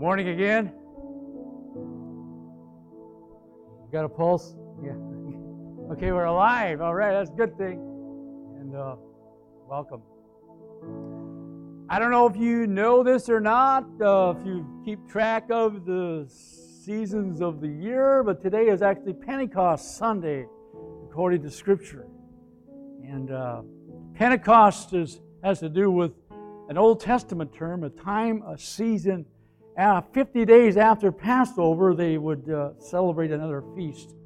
Morning again. Got a pulse? Yeah. okay, we're alive. All right, that's a good thing. And uh, welcome. I don't know if you know this or not, uh, if you keep track of the seasons of the year, but today is actually Pentecost Sunday, according to Scripture. And uh, Pentecost is, has to do with an Old Testament term, a time, a season. Uh, 50 days after Passover, they would uh, celebrate another feast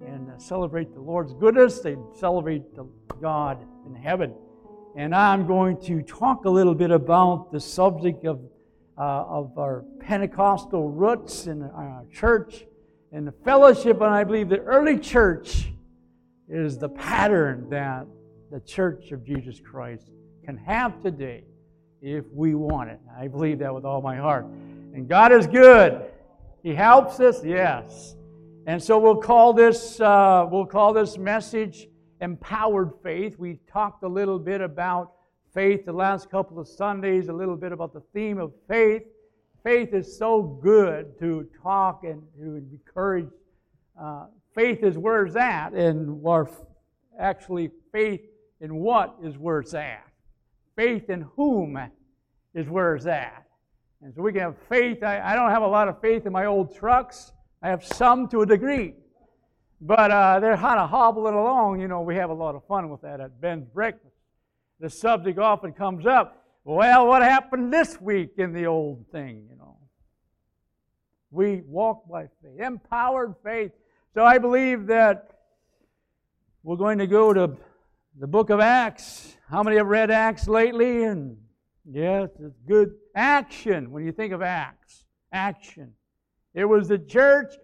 and uh, celebrate the Lord's goodness. They'd celebrate the God in heaven. And I'm going to talk a little bit about the subject of, uh, of our Pentecostal roots in our church and the fellowship. And I believe the early church is the pattern that the church of Jesus Christ can have today if we want it. I believe that with all my heart. And God is good. He helps us, yes. And so we'll call this uh, we'll call this message empowered faith. We talked a little bit about faith the last couple of Sundays, a little bit about the theme of faith. Faith is so good to talk and to encourage. Uh, faith is where it's at, and our actually faith in what is where it's at. Faith in whom is where it's at. And so we can have faith. I, I don't have a lot of faith in my old trucks. I have some to a degree. But uh, they're kind of hobbling along. You know, we have a lot of fun with that at Ben's breakfast. The subject often comes up. Well, what happened this week in the old thing, you know? We walk by faith, empowered faith. So I believe that we're going to go to the book of Acts. How many have read Acts lately? And yes, it's good action when you think of Acts. Action. It was the church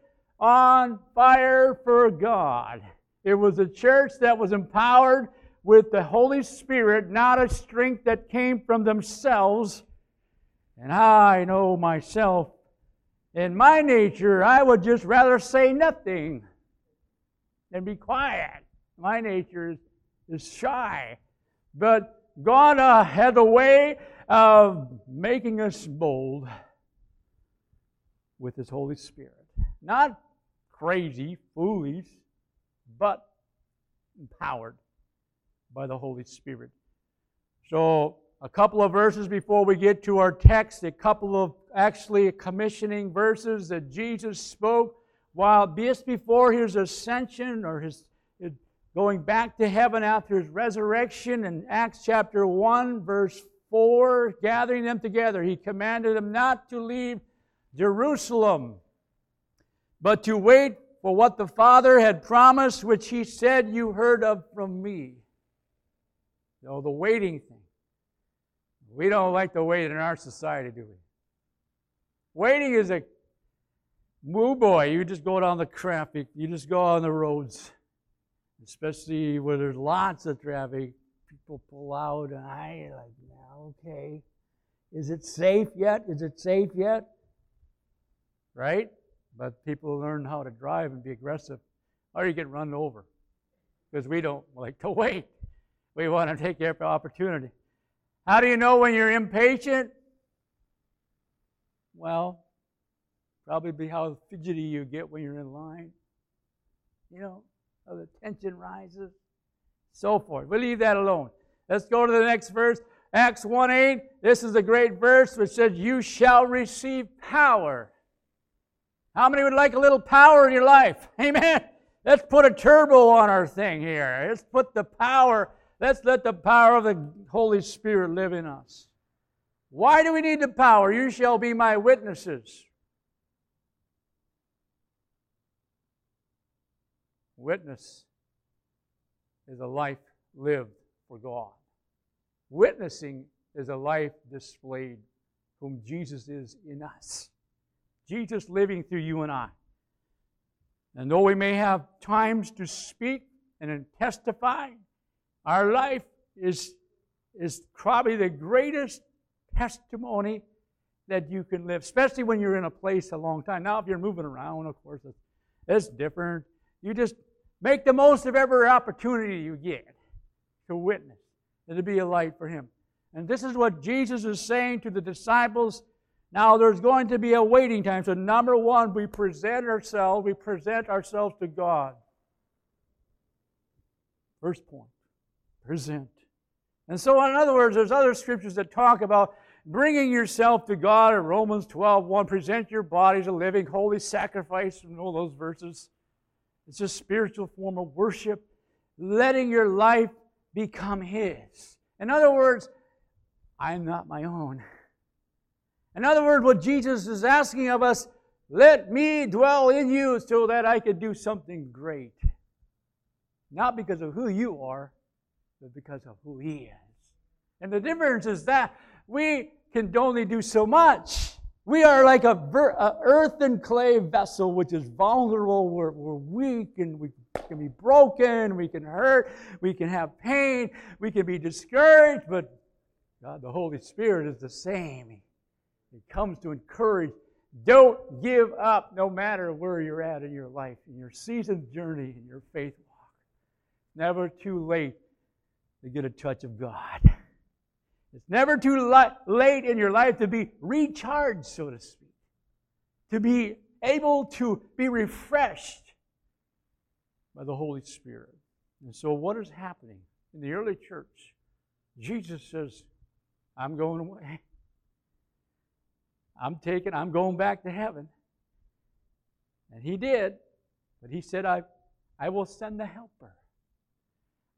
on fire for God. It was a church that was empowered with the Holy Spirit, not a strength that came from themselves. And I know myself, in my nature, I would just rather say nothing than be quiet. My nature is is shy. But God uh, had a way of making us bold with His Holy Spirit. Not crazy, foolish, but empowered by the Holy Spirit. So, a couple of verses before we get to our text, a couple of actually commissioning verses that Jesus spoke while just before his ascension or his going back to heaven after his resurrection in Acts chapter 1, verse 4, gathering them together. He commanded them not to leave Jerusalem, but to wait for what the Father had promised, which he said, You heard of from me. So the waiting thing. We don't like to wait in our society, do we? Waiting is a moo boy. You just go down the traffic, you just go on the roads especially where there's lots of traffic. People pull out, and I like, now, okay, is it safe yet? Is it safe yet? Right? But people learn how to drive and be aggressive, or you get run over because we don't like to wait. We want to take every opportunity. How do you know when you're impatient? Well, probably be how fidgety you get when you're in line. You know, the tension rises, so forth. We'll leave that alone. Let's go to the next verse. Acts 1 8. This is a great verse which says, You shall receive power. How many would like a little power in your life? Amen. Let's put a turbo on our thing here. Let's put the power, let's let the power of the Holy Spirit live in us. Why do we need the power? You shall be my witnesses. Witness is a life lived for God. Witnessing is a life displayed whom Jesus is in us. Jesus living through you and I. And though we may have times to speak and testify, our life is, is probably the greatest testimony that you can live, especially when you're in a place a long time. Now, if you're moving around, of course, it's, it's different. You just Make the most of every opportunity you get to witness and to be a light for Him. And this is what Jesus is saying to the disciples Now, there's going to be a waiting time. So, number one, we present ourselves, we present ourselves to God. First point present. And so, in other words, there's other scriptures that talk about bringing yourself to God in Romans 12 1. Present your bodies a living, holy sacrifice. You all those verses. It's a spiritual form of worship, letting your life become His. In other words, I'm not my own. In other words, what Jesus is asking of us, let me dwell in you so that I can do something great. Not because of who you are, but because of who He is. And the difference is that we can only do so much. We are like a, ver- a earth and clay vessel, which is vulnerable. We're, we're weak and we can be broken. We can hurt. We can have pain. We can be discouraged. But God, the Holy Spirit, is the same. He comes to encourage. Don't give up no matter where you're at in your life, in your seasoned journey, in your faith walk. Never too late to get a touch of God. It's never too late in your life to be recharged, so to speak, to be able to be refreshed by the Holy Spirit. And so, what is happening in the early church? Jesus says, I'm going away. I'm taking, I'm going back to heaven. And he did, but he said, I, I will send the helper.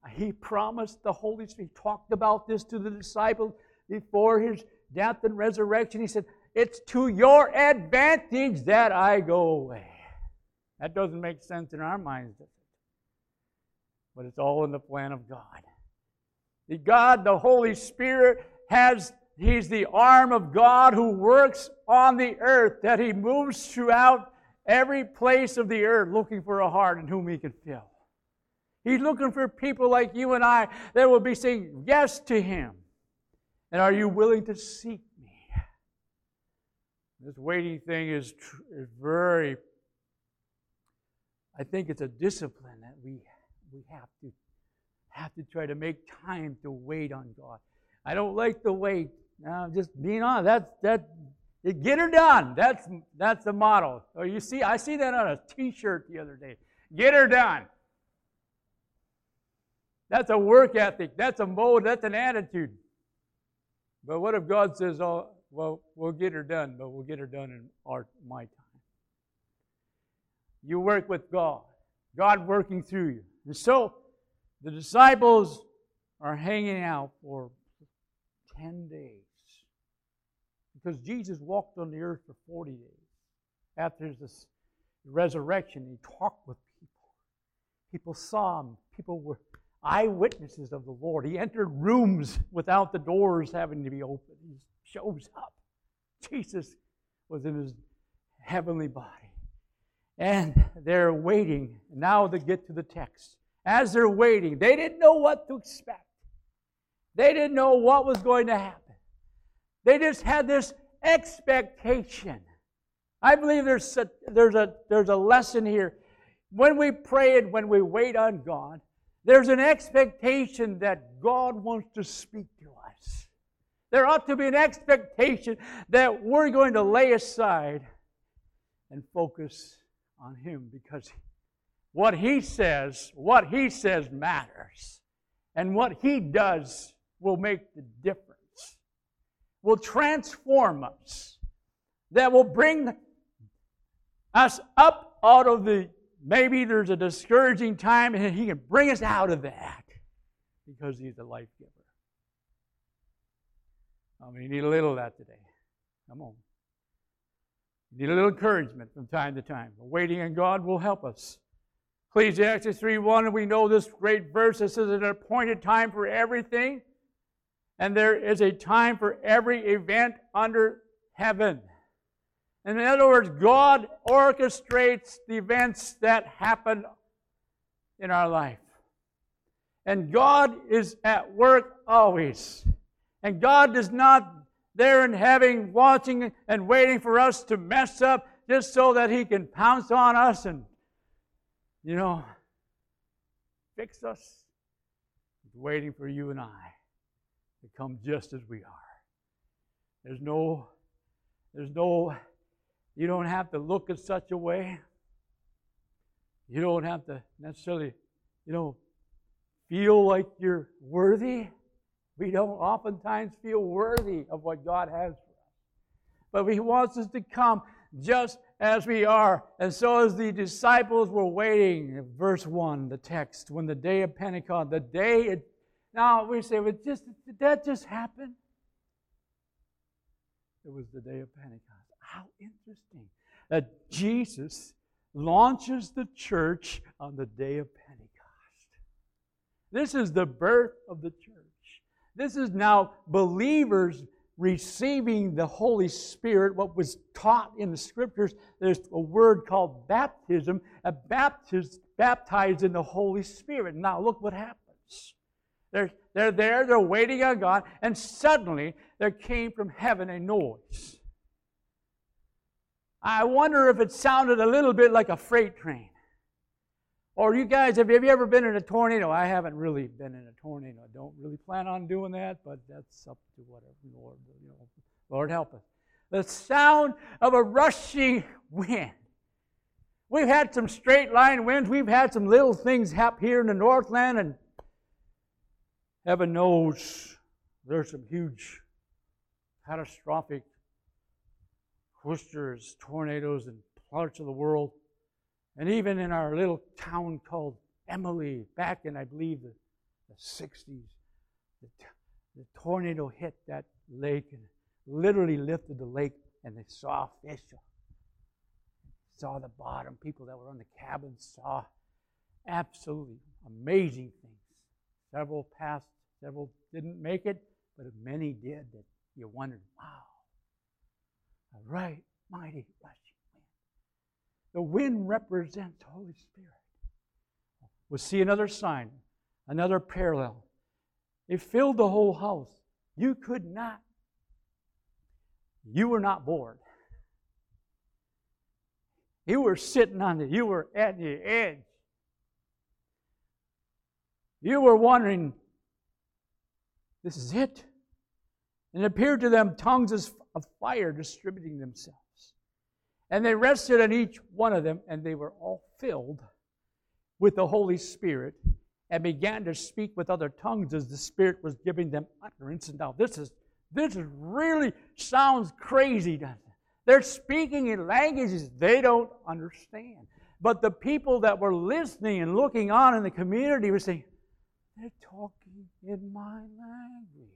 He promised the Holy Spirit. He talked about this to the disciples before his death and resurrection. He said, It's to your advantage that I go away. That doesn't make sense in our minds, does it? But it's all in the plan of God. The God, the Holy Spirit, has He's the arm of God who works on the earth, that He moves throughout every place of the earth looking for a heart in whom He can fill. He's looking for people like you and I that will be saying yes to Him. And are you willing to seek me? This waiting thing is, is very, I think it's a discipline that we, we have to have to try to make time to wait on God. I don't like the wait. Now, just being honest, that's that get her done. That's that's the. Or oh, you see, I see that on a T-shirt the other day. Get her done. That's a work ethic. That's a mode. That's an attitude. But what if God says, "Oh, well, we'll get her done, but we'll get her done in our my time." You work with God. God working through you. And so the disciples are hanging out for 10 days. Because Jesus walked on the earth for 40 days. After his resurrection, he talked with people. People saw him. People were eyewitnesses of the Lord. He entered rooms without the doors having to be opened. He shows up. Jesus was in his heavenly body. And they're waiting. Now to get to the text. As they're waiting, they didn't know what to expect. They didn't know what was going to happen. They just had this expectation. I believe there's a, there's a, there's a lesson here. When we pray and when we wait on God, there's an expectation that God wants to speak to us. There ought to be an expectation that we're going to lay aside and focus on Him because what He says, what He says matters. And what He does will make the difference, will transform us, that will bring us up out of the maybe there's a discouraging time and He can bring us out of that because He's a life giver. I mean, you need a little of that today. Come on. You need a little encouragement from time to time. But waiting on God will help us. Ecclesiastes 3 1, we know this great verse that says an appointed time for everything, and there is a time for every event under heaven. In other words, God orchestrates the events that happen in our life. And God is at work always. And God is not there in heaven watching and waiting for us to mess up just so that He can pounce on us and, you know, fix us. He's waiting for you and I to come just as we are. There's no There's no, you don't have to look in such a way. You don't have to necessarily, you know, feel like you're worthy. We don't oftentimes feel worthy of what God has for us. But He wants us to come just as we are. And so, as the disciples were waiting, verse 1, the text, when the day of Pentecost, the day it, now we say, well, just, did that just happen? It was the day of Pentecost. How interesting that Jesus launches the church on the day of Pentecost. This is the birth of the church. This is now believers receiving the Holy Spirit, what was taught in the scriptures. There's a word called baptism, a baptist, baptized in the Holy Spirit. Now, look what happens. They're, they're there, they're waiting on God, and suddenly there came from heaven a noise. I wonder if it sounded a little bit like a freight train. Or you guys, have you, ever been in a tornado? I haven't really been in a tornado. I don't really plan on doing that, but that's up to whatever Lord, you know, Lord help us. The sound of a rushing wind. We've had some straight line winds. We've had some little things happen here in the Northland, and heaven knows there's some huge, catastrophic twisters, tornadoes in parts of the world. And even in our little town called Emily, back in, I believe, the, the 60s, the, the tornado hit that lake and literally lifted the lake, and they saw fish. Uh, saw the bottom. People that were on the cabin saw absolutely amazing things. Several passed, several didn't make it, but many did that you wondered, wow, a right mighty rushing wind. The wind represents Holy Spirit. We'll see another sign, another parallel. It filled the whole house. You could not, you were not bored. You were sitting on it, you were at the edge. You were wondering, this is it. And it appeared to them tongues of fire distributing themselves. And they rested on each one of them, and they were all filled with the Holy Spirit and began to speak with other tongues as the Spirit was giving them utterance. And now this is this is really sounds crazy, doesn't it? They're speaking in languages they don't understand. But the people that were listening and looking on in the community were saying, They're talking in my language.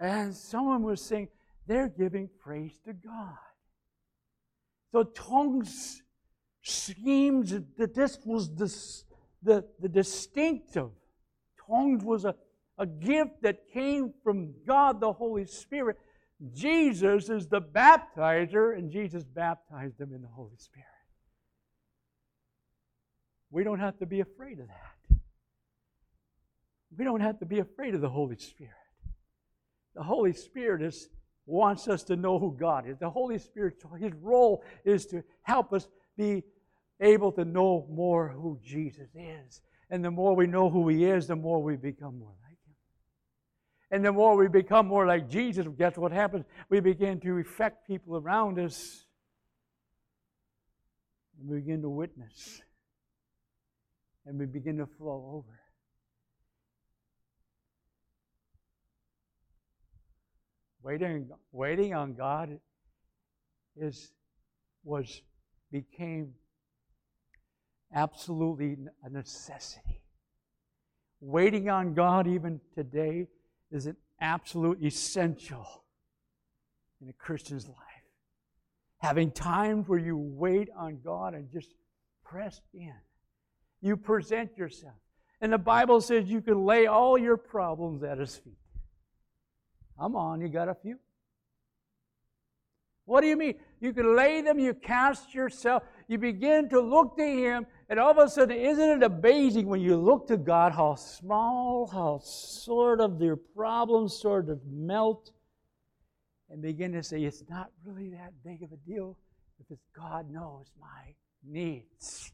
And someone was saying, they're giving praise to God. So tongues seems that this was this, the, the distinctive. Tongues was a, a gift that came from God the Holy Spirit. Jesus is the baptizer, and Jesus baptized them in the Holy Spirit. We don't have to be afraid of that. We don't have to be afraid of the Holy Spirit. The Holy Spirit is, wants us to know who God is. The Holy Spirit, his role is to help us be able to know more who Jesus is. And the more we know who he is, the more we become more like him. And the more we become more like Jesus, guess what happens? We begin to affect people around us. And we begin to witness. And we begin to flow over. Waiting, waiting on God is was became absolutely a necessity. Waiting on God even today is an absolute essential in a Christian's life. Having times where you wait on God and just press in. You present yourself. And the Bible says you can lay all your problems at His feet. Come on, you got a few. What do you mean? You can lay them, you cast yourself, you begin to look to Him, and all of a sudden, isn't it amazing when you look to God how small, how sort of their problems sort of melt and begin to say, it's not really that big of a deal because God knows my needs.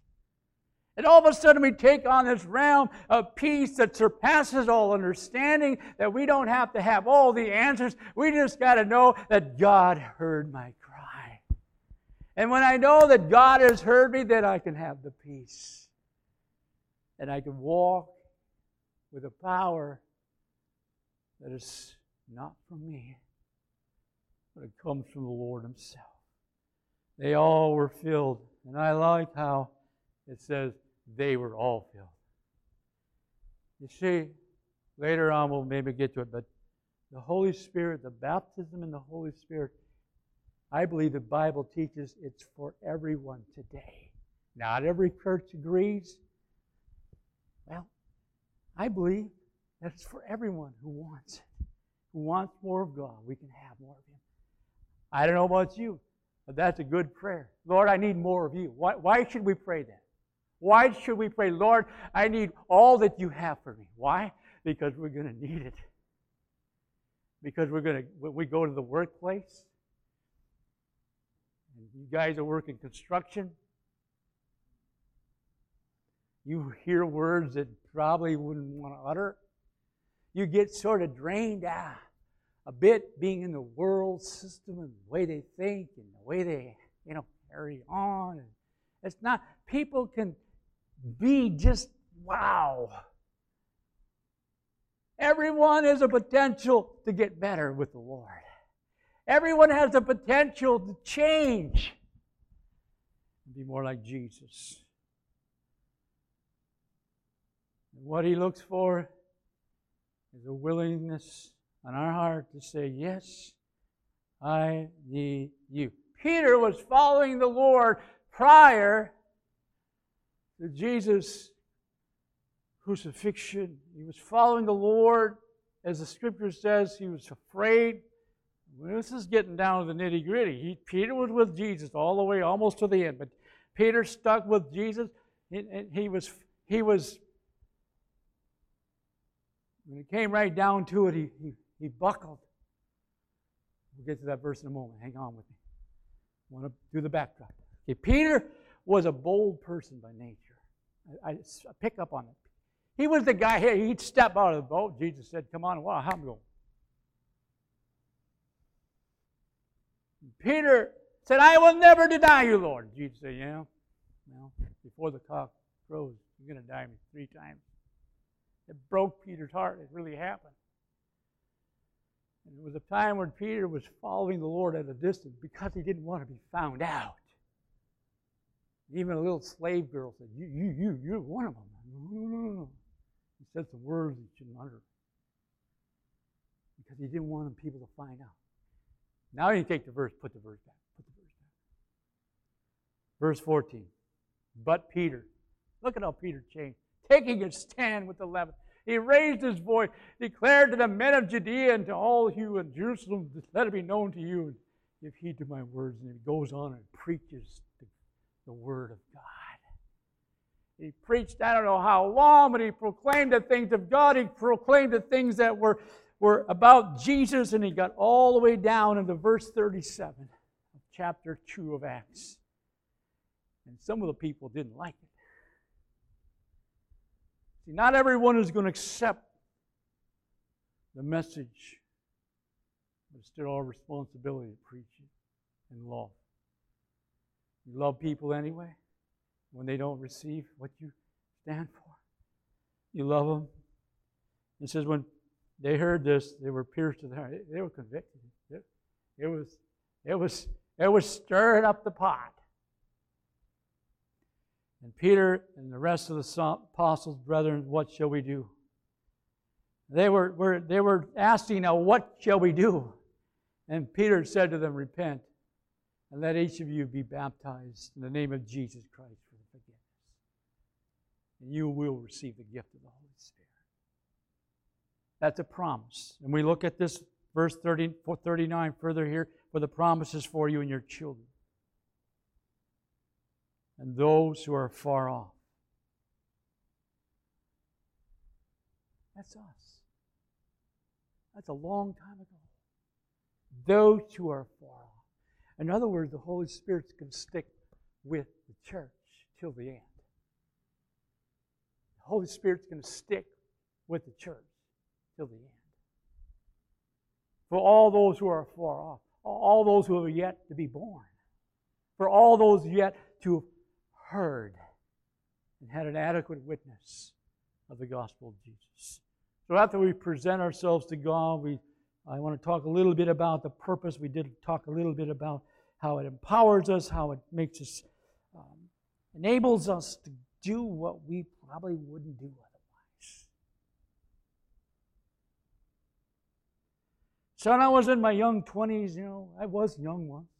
And all of a sudden, we take on this realm of peace that surpasses all understanding, that we don't have to have all the answers. We just got to know that God heard my cry. And when I know that God has heard me, then I can have the peace. And I can walk with a power that is not from me, but it comes from the Lord Himself. They all were filled. And I like how it says, they were all filled. You see, later on we'll maybe get to it, but the Holy Spirit, the baptism in the Holy Spirit, I believe the Bible teaches it's for everyone today. Not every church agrees. Well, I believe that it's for everyone who wants it, who wants more of God. We can have more of Him. I don't know about you, but that's a good prayer. Lord, I need more of you. Why, why should we pray that? Why should we pray, Lord, I need all that you have for me? Why? Because we're going to need it. Because we're going to, when we go to the workplace, you guys are working construction, you hear words that probably wouldn't want to utter. You get sort of drained out a bit being in the world system and the way they think and the way they, you know, carry on. It's not, people can be just wow. Everyone has a potential to get better with the Lord. Everyone has the potential to change and be more like Jesus. And what he looks for is a willingness on our heart to say, Yes, I need you. Peter was following the Lord prior to Jesus' crucifixion. He was following the Lord. As the scripture says, he was afraid. This is getting down to the nitty gritty. Peter was with Jesus all the way almost to the end, but Peter stuck with Jesus. He, he was, he was, when it came right down to it, he, he, he buckled. We'll get to that verse in a moment. Hang on with me. I want to do the backdrop. Okay, Peter was a bold person by nature. I, I, pick up on it. He was the guy here. He'd step out of the boat. Jesus said, Come on, well, I'm going. Peter said, I will never deny you, Lord. Jesus said, Yeah. Well, before the cock crows, you're going to die me three times. It broke Peter's heart. It really happened. And it was a time when Peter was following the Lord at a distance because he didn't want to be found out. Even a little slave girl said, You, you, you, you're one of them. No, no, no, no. He said some words he shouldn't utter because he didn't want people to find out. Now you take the verse, put the verse back. Put the verse back. Verse 14. But Peter, look at how Peter changed. Taking a stand with the eleven, he raised his voice, declared to the men of Judea and to all you in Jerusalem, let it be known to you, and give heed to my words. And he goes on and preaches the, word of God. He preached, I don't know how long, but he proclaimed the things of God. He proclaimed the things that were, were about Jesus, and he got all the way down into verse 37 of chapter 2 of Acts. And some of the people didn't like it. See, not everyone is going to accept the message, but it's still our responsibility to preach it in love. You love people anyway when they don't receive what you stand for. You love them. It says when they heard this, they were pierced to the heart. They were convicted. It, it was, it was, it was stirring up the pot. And Peter and the rest of the apostles, brethren, what shall we do? They were, were, they were asking, now, what shall we do? And Peter said to them, Repent, and let each of you be baptized in the name of Jesus Christ for the forgiveness. And you will receive the gift of the Holy Spirit. That's a promise. And we look at this verse 30, 39 further here, for the promises for you and your children and those who are far off. That's us. That's a long time ago. Those who are far. In other words, the Holy Spirit's going to stick with the church till the end. The Holy Spirit's going to stick with the church till the end. For all those who are far off, all those who are yet to be born, for all those yet to have heard and had an adequate witness of the gospel of Jesus. So after we present ourselves to God, we I want to talk a little bit about the purpose. We did talk a little bit about how it empowers us, how it makes us, um, enables us to do what we probably wouldn't do otherwise. So when I was in my young 20s, you know, I was young once.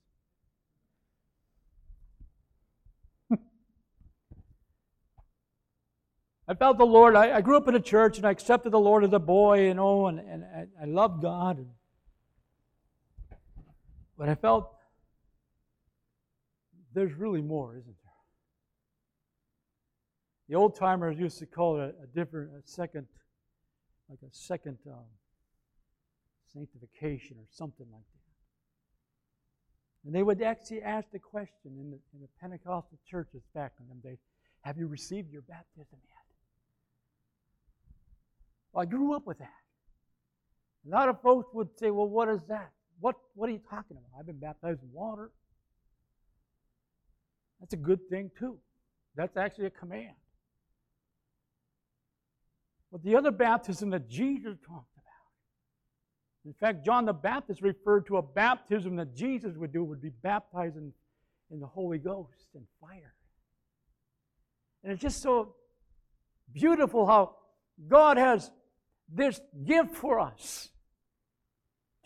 I felt the Lord. I, I, grew up in a church and I accepted the Lord as a boy, you know, and, and I, I loved God. But I felt there's really more, isn't there? The old timers used to call it a, a different, a second, like a second um, sanctification or something like that. And they would actually ask the question in the, in the Pentecostal churches back in them days Have you received your baptism yet? Well, I grew up with that. A lot of folks would say, Well, what is that? What, what are you talking about? I've been baptized in water. That's a good thing, too. That's actually a command. But the other baptism that Jesus talked about, in fact, John the Baptist referred to a baptism that Jesus would do, would be baptized in, in the Holy Ghost and fire. And it's just so beautiful how God has this gift for us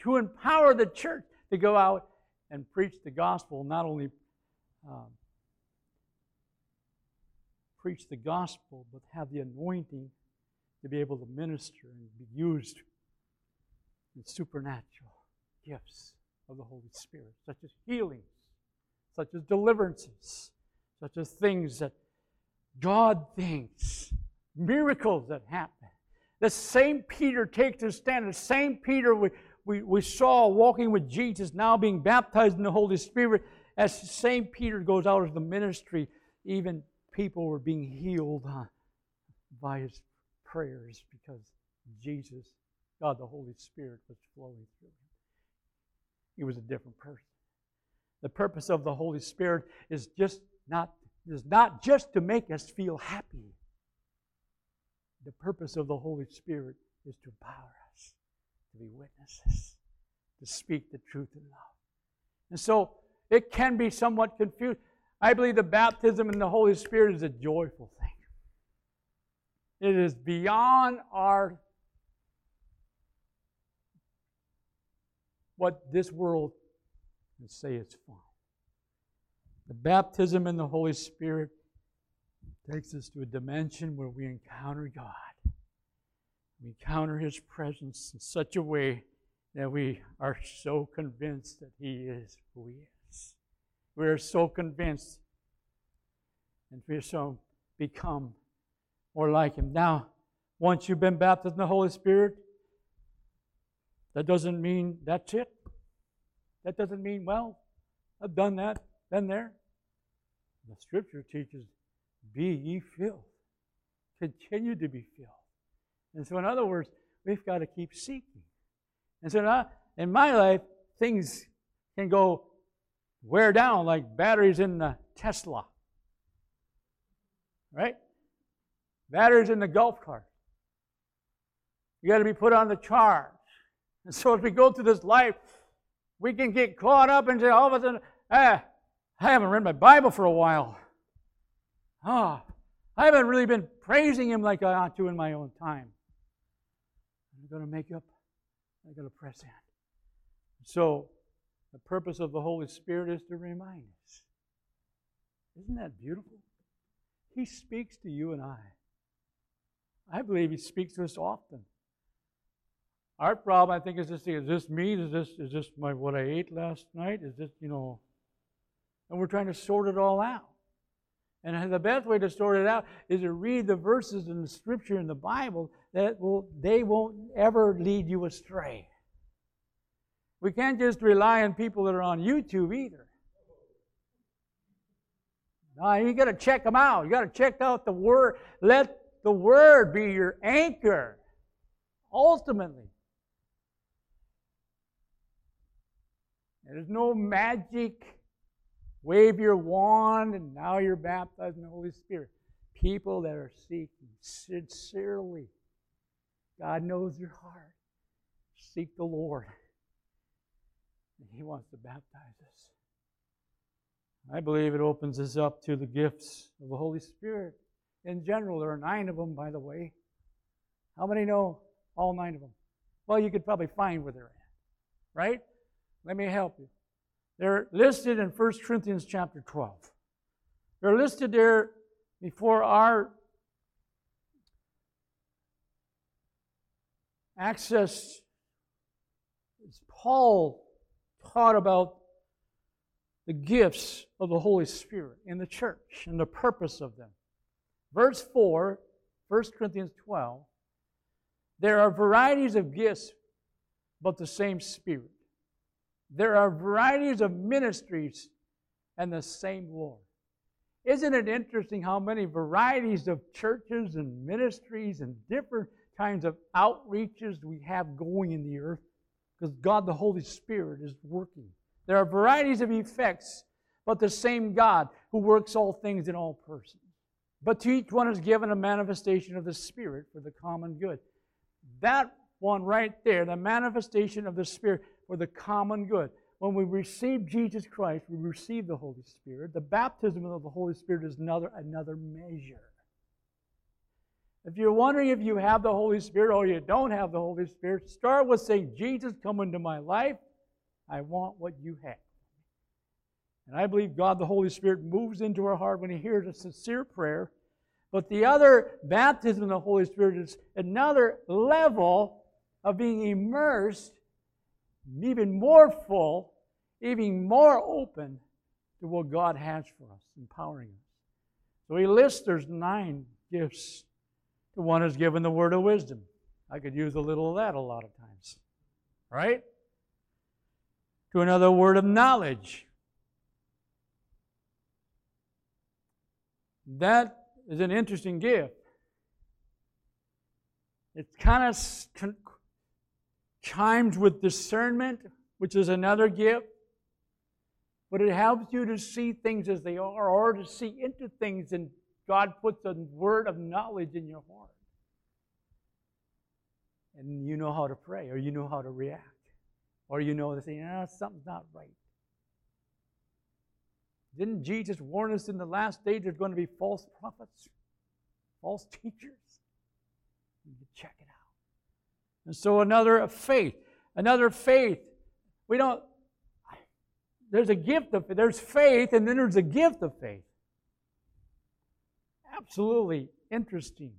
to empower the church to go out and preach the gospel, not only um, preach the gospel, but have the anointing to be able to minister and be used in supernatural gifts of the Holy Spirit, such as healings, such as deliverances, such as things that God thinks, miracles that happen. The same Peter takes his stand. The same Peter we, we, we saw walking with Jesus, now being baptized in the Holy Spirit. As same Peter goes out of the ministry, even people were being healed by his prayers because Jesus, God the Holy Spirit, was flowing through him. He was a different person. The purpose of the Holy Spirit is just not is not just to make us feel happy. The purpose of the Holy Spirit is to empower us to be witnesses, to speak the truth in love. And so it can be somewhat confused. I believe the baptism in the Holy Spirit is a joyful thing. It is beyond our what this world can say is fun. The baptism in the Holy Spirit takes us to a dimension where we encounter God. We encounter His presence in such a way that we are so convinced that He is who He is. We are so convinced and we so become more like Him. Now, once you've been baptized in the Holy Spirit, that doesn't mean that's it. That doesn't mean, well, I've done that, been there. The Scripture teaches be ye filled. Continue to be filled. And so, in other words, we've got to keep seeking. And so, now, in my life, things can go wear down like batteries in the Tesla. Right? Batteries in the golf cart. You got to be put on the charge. And so, as we go through this life, we can get caught up and say, all of a sudden, ah, I haven't read my Bible for a while. Ah, oh, I haven't really been praising Him like I ought to in my own time. I'm going to make up. I'm going to press in. So, the purpose of the Holy Spirit is to remind us. Isn't that beautiful? He speaks to you and I. I believe He speaks to us often. Our problem, I think, is this: is this me? Is this is this my what I ate last night? Is this you know? And we're trying to sort it all out. And the best way to sort it out is to read the verses in the scripture in the Bible that will they won't ever lead you astray. We can't just rely on people that are on YouTube either. No, you got to check them out. You got to check out the word. Let the Word be your anchor, ultimately. There's no magic, wave your wand, and now you're baptized in the Holy Spirit. People that are seeking sincerely. God knows your heart. Seek the Lord. And He wants to baptize us. I believe it opens us up to the gifts of the Holy Spirit. In general, there are nine of them, by the way. How many know all nine of them? Well, you could probably find where they're at, right? Let me help you. They're listed in 1 Corinthians chapter 12. They're listed there before our access. Paul taught about the gifts of the Holy Spirit in the church and the purpose of them. Verse 4, 1 Corinthians 12, there are varieties of gifts, but the same Spirit. There are varieties of ministries and the same Lord. Isn't it interesting how many varieties of churches and ministries and different kinds of outreaches we have going in the earth? Because God the Holy Spirit is working. There are varieties of effects, but the same God who works all things in all persons. But to each one is given a manifestation of the Spirit for the common good. That one right there, the manifestation of the Spirit for the common good. When we receive Jesus Christ, we receive the Holy Spirit. The baptism of the Holy Spirit is another, another measure. If you're wondering if you have the Holy Spirit or you don't have the Holy Spirit, start with saying, Jesus, come into my life. I want what you have. And I believe God, the Holy Spirit, moves into our heart when He hears a sincere prayer. But the other baptism of the Holy Spirit is another level of being immersed even more full, even more open to what God has for us, empowering us. So he lists there's nine gifts. The one is given the word of wisdom. I could use a little of that a lot of times. Right? To another word of knowledge. That is an interesting gift. It kind of chimes with discernment, which is another gift. But it helps you to see things as they are or to see into things, and God puts a word of knowledge in your heart. And you know how to pray, or you know how to react, or you know to say, ah, something's not right. Didn't Jesus warn us in the last days there's going to be false prophets, false teachers? You check. And so another faith, another faith. We don't, there's a gift of, there's faith and then there's a gift of faith. Absolutely interesting.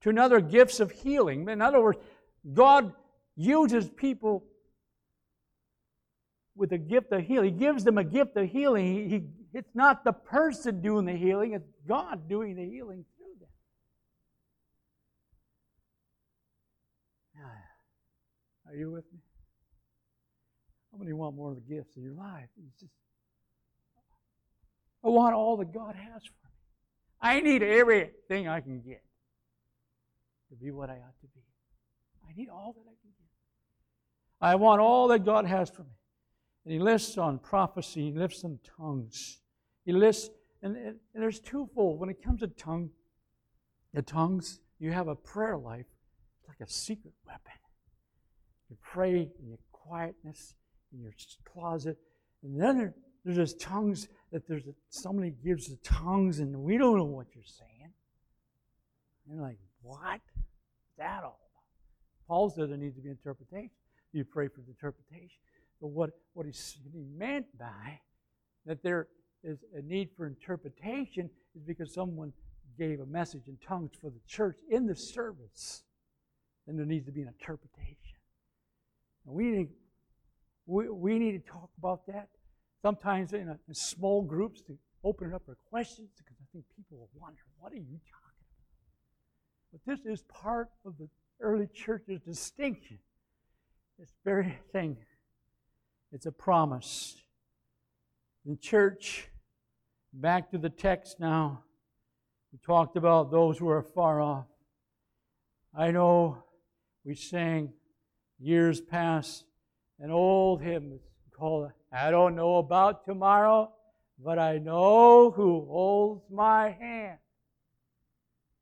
To another, gifts of healing. In other words, God uses people with a gift of healing. He gives them a gift of healing. He, he, it's not the person doing the healing, it's God doing the healing Are you with me? How many want more of the gifts in your life? It's just, I want all that God has for me. I need everything I can get to be what I ought to be. I need all that I can get. I want all that God has for me. And he lists on prophecy, he lists on tongues. He lists, and, and, there's twofold. When it comes to tongue, the tongues, you have a prayer life, it's like a secret weapon. You pray in your quietness, in your closet. And then there's tongues that there's a, somebody gives the tongues and we don't know what you're saying. And you're like, what? That all about? Paul said there needs to be interpretation. You pray for the interpretation. But what, what he meant by that there is a need for interpretation is because someone gave a message in tongues for the church in the service. Then there needs to be an interpretation. We need, we, we need to talk about that sometimes in, a, in small groups to open it up for questions because I think people will wonder, what are you talking about? But this is part of the early church's distinction. It's very thing. It's a promise. In church, back to the text now, We talked about those who are far off. I know we sang years pass, an old hymn called I don't know about tomorrow, but I know who holds my hand.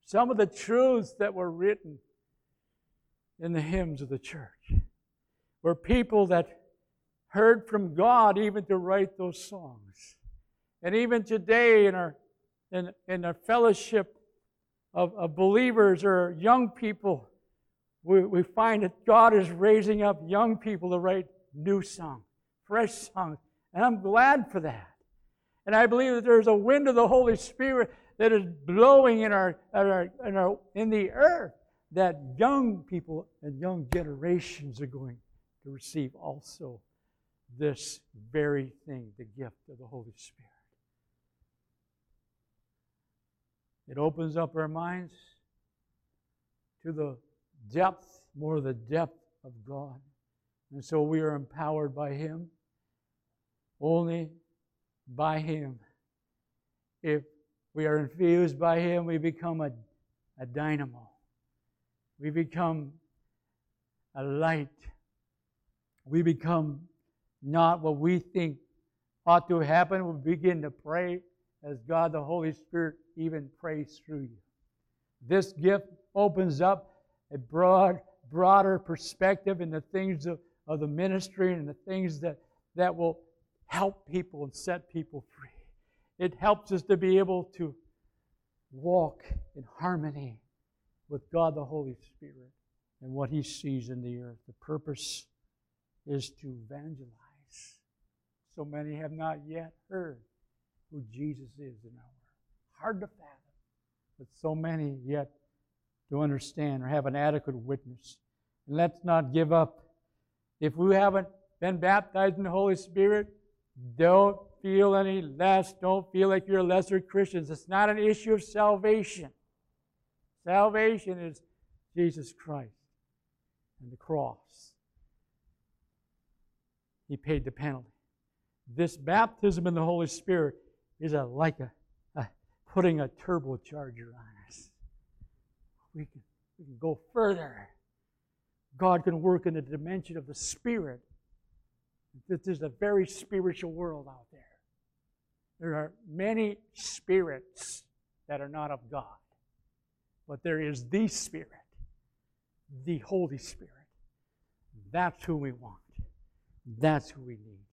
Some of the truths that were written in the hymns of the church were people that heard from God even to write those songs. And even today in our in, in our fellowship of, of believers or young people, we, we find that God is raising up young people to write new songs, fresh songs. And I'm glad for that. And I believe that there's a wind of the Holy Spirit that is blowing in our, in our, in, our, in the earth that young people and young generations are going to receive also this very thing, the gift of the Holy Spirit. It opens up our minds to the depth, more the depth of God. And so we are empowered by Him, only by Him. If we are infused by Him, we become a, a dynamo. We become a light. We become not what we think ought to happen. We begin to pray as God the Holy Spirit even prays through you. This gift opens up a broad, broader perspective in the things of, of the ministry and the things that, that will help people and set people free. It helps us to be able to walk in harmony with God the Holy Spirit and what He sees in the earth. The purpose is to evangelize. So many have not yet heard who Jesus is in our world. Hard to fathom, but so many yet to understand or have an adequate witness. And let's not give up. If we haven't been baptized in the Holy Spirit, don't feel any less. Don't feel like you're lesser Christians. It's not an issue of salvation. Salvation is Jesus Christ and the cross. He paid the penalty. This baptism in the Holy Spirit is a, like a, a putting a turbocharger on. We can, we can go further. God can work in the dimension of the Spirit. There's a very spiritual world out there. There are many spirits that are not of God, but there is the Spirit, the Holy Spirit. That's who we want. That's who we need.